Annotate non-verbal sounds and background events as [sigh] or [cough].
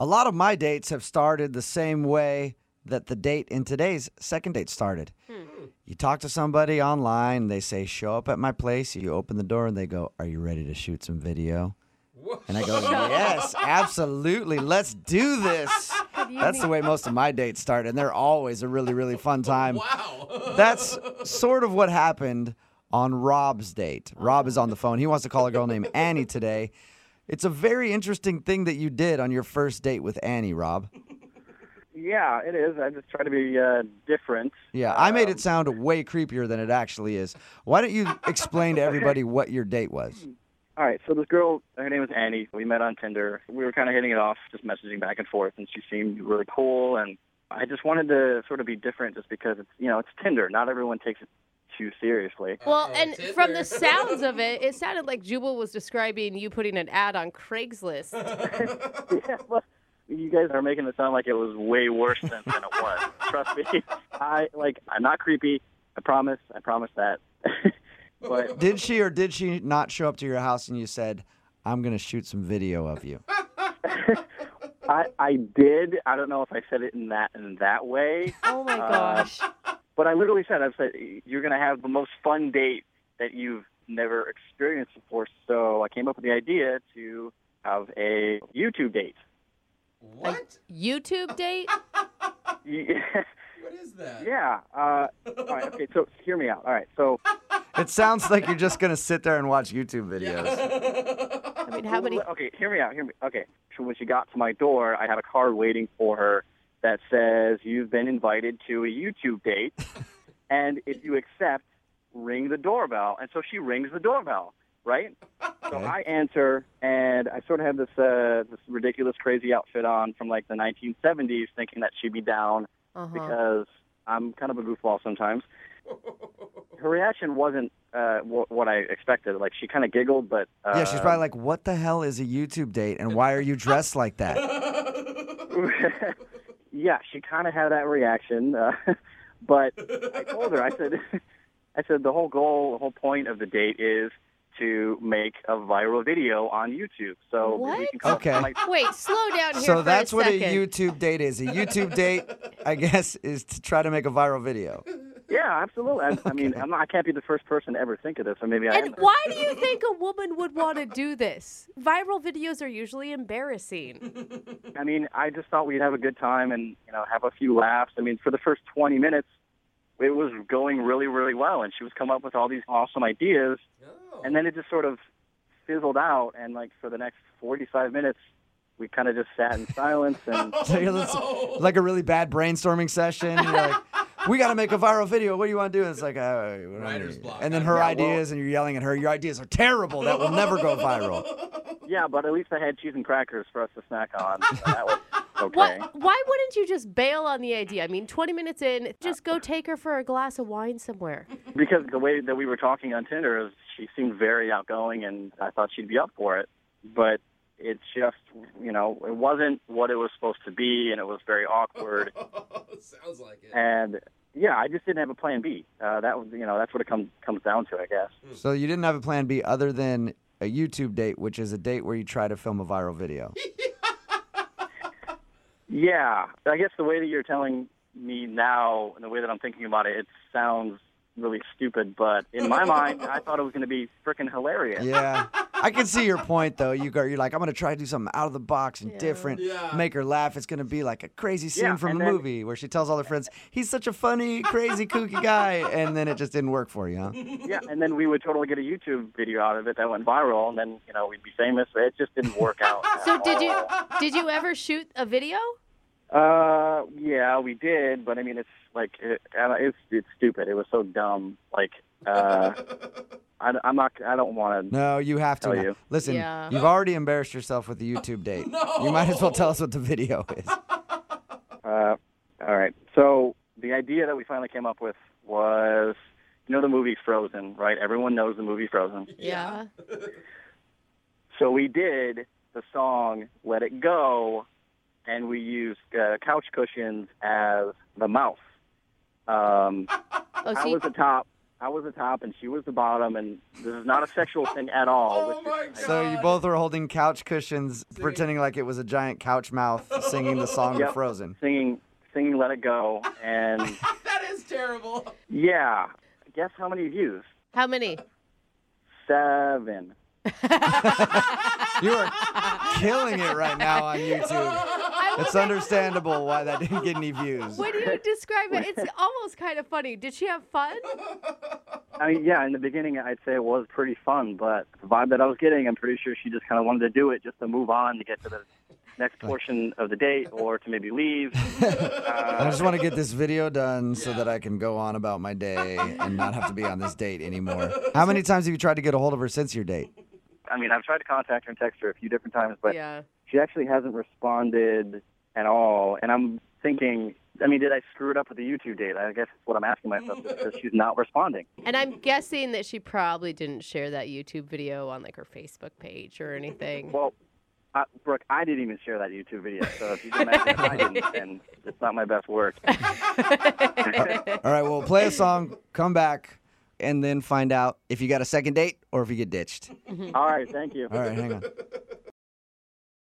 A lot of my dates have started the same way that the date in today's second date started. You talk to somebody online, they say, Show up at my place. You open the door and they go, Are you ready to shoot some video? And I go, [laughs] Yes, absolutely. Let's do this. That's the way most of my dates start, and they're always a really, really fun time. Wow. [laughs] That's sort of what happened on Rob's date. Rob is on the phone. He wants to call a girl named Annie today. It's a very interesting thing that you did on your first date with Annie, Rob. Yeah, it is. I just try to be uh, different. Yeah, I made it sound way creepier than it actually is. Why don't you [laughs] explain to everybody what your date was? All right, so this girl, her name was Annie. We met on Tinder. We were kind of hitting it off, just messaging back and forth, and she seemed really cool. And I just wanted to sort of be different, just because it's you know it's Tinder. Not everyone takes it too seriously. Well, Uh-oh, and from the sounds of it, it sounded like Jubal was describing you putting an ad on Craigslist. [laughs] [laughs] yeah, well, you guys are making it sound like it was way worse than, than it was. [laughs] Trust me. I like. I'm not creepy. I promise. I promise that. but Did she or did she not show up to your house and you said, I'm going to shoot some video of you? I I did. I don't know if I said it in that in that way. Oh my Uh, gosh. But I literally said, I've said, you're going to have the most fun date that you've never experienced before. So I came up with the idea to have a YouTube date. What? YouTube date? Yeah. [laughs] [laughs] What is that? yeah. Uh, all right. Okay. So hear me out. All right. So It sounds like you're just going to sit there and watch YouTube videos. I mean, how many? Okay. Hear me out. Hear me. Okay. So when she got to my door, I had a car waiting for her that says, "You've been invited to a YouTube date, [laughs] and if you accept, ring the doorbell." And so she rings the doorbell. Right. So Okay. I answer, and I sort of have this uh, this ridiculous, crazy outfit on from like the 1970s, thinking that she'd be down Uh-huh. because I'm kind of a goofball sometimes. [laughs] Her reaction wasn't uh, wh- what I expected. Like she kind of giggled, but uh, Yeah, she's probably like, What the hell is a YouTube date and why are you dressed like that? [laughs] yeah, she kind of had that reaction. Uh, [laughs] but I told her, I said, [laughs] I said the whole goal, the whole point of the date is to make a viral video on YouTube. So we What? can come up with Okay. some, like, Wait, slow down here So for that's a what a. YouTube date is. A YouTube date, I guess, is to try to make a viral video. Yeah, absolutely. I, I mean, I'm not, I can't be the first person to ever think of this, or maybe I. And why do you think a woman would want to do this? Viral videos are usually embarrassing. I mean, I just thought we'd have a good time and you know have a few laughs. I mean, for the first 20 minutes, it was going really, really well, and she was coming up with all these awesome ideas, No. and then it just sort of fizzled out. And like for the next 45 minutes, we kind of just sat in silence. And [laughs] oh, So you're like a really bad brainstorming session. Like, we got to make a viral video. What do you want to do? And It's like, uh, what do I Writer's need?" block. And then her Yeah, well- ideas, and you're yelling at her. Your ideas are terrible. That will never go viral. [laughs] yeah, but at least I had cheese and crackers for us to snack on. So that was [laughs] okay. What, why wouldn't you just bail on the idea? I mean, 20 minutes in, just go take her for a glass of wine somewhere. [laughs] Because the way that we were talking on Tinder is she seemed very outgoing and I thought she'd be up for it. But it just, you know, it wasn't what it was supposed to be and it was very awkward. [laughs] Sounds like it. and yeah, I just didn't have a plan B. Uh, that was, you know, that's what it comes comes down to, I guess. So you didn't have a plan B other than a YouTube date, which is a date where you try to film a viral video. [laughs] Yeah, I guess the way that you're telling me now and the way that I'm thinking about it, it sounds really stupid. But in my mind, I thought it was going to be freaking hilarious. Yeah, [laughs] I can see your point though. You go, you're like, I'm gonna try to do something out of the box and Yeah. different, Yeah. make her laugh. It's gonna be like a crazy scene Yeah, from and a then- movie where she tells all her friends, "He's such a funny, crazy, kooky guy," and then it just didn't work for you, huh? Yeah, and then we would totally get a YouTube video out of it that went viral, and then you know we'd be famous. It just didn't work [laughs] out. So did you did you ever shoot a video? Uh, yeah, we did, but I mean, it's like it, it's it's stupid. It was so dumb. Like, uh, [laughs] I, I'm not. I don't want to. No, you have to. Tell you. Listen, Yeah. you've already embarrassed yourself with the YouTube date. [laughs] You might as well tell us what the video is. [laughs] Uh, all right. So the idea that we finally came up with was, you know, the movie Frozen, right? Everyone knows the movie Frozen. Yeah. [laughs] So we did the song "Let It Go," and we used uh, couch cushions as the mouse. Um, Oh, I was you, the top. I was the top and she was the bottom, and this is not a sexual thing at all. Oh which my is- god. So you both were holding couch cushions, pretending like it was a giant couch mouth singing the song Yep. of Frozen. singing, singing "Let It Go," and [laughs] that is terrible. yeah, guess how many views? How many? Seven. [laughs] You are killing it right now on [laughs] YouTube. It's understandable why that didn't get any views. When you [laughs] describe it, it's almost kind of funny. Did she have fun? I mean, yeah, in the beginning, I'd say it was pretty fun, but the vibe that I was getting, I'm pretty sure she just kind of wanted to do it just to move on to get to the next portion of the date or to maybe leave. [laughs] I just want to get this video done so that I can go on about my day and not have to be on this date anymore. How many times have you tried to get a hold of her since your date? I mean, I've tried to contact her and text her a few different times, but yeah. she actually hasn't responded at all. And I'm thinking, I mean, did I screw it up with the YouTube date? I guess that's what I'm asking myself [laughs] because she's not responding. And I'm guessing that she probably didn't share that YouTube video on like her Facebook page or anything. Well, uh, Brooke, I didn't even share that YouTube video, so if you can [laughs] imagine I didn't, then it's not my best work. [laughs] All right, well, play a song, come back, and then find out if you got a second date or if you get ditched. All right, thank you. All right, hang on.